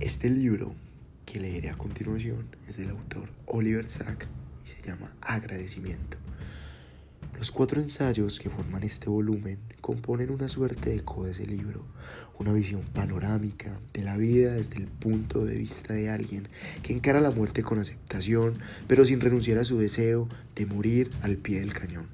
Este libro que leeré a continuación es del autor Oliver Sack y se llama Agradecimiento. Los cuatro ensayos que forman este volumen componen una suerte de eco de ese libro, una visión panorámica de la vida desde el punto de vista de alguien que encara la muerte con aceptación, pero sin renunciar a su deseo de morir al pie del cañón.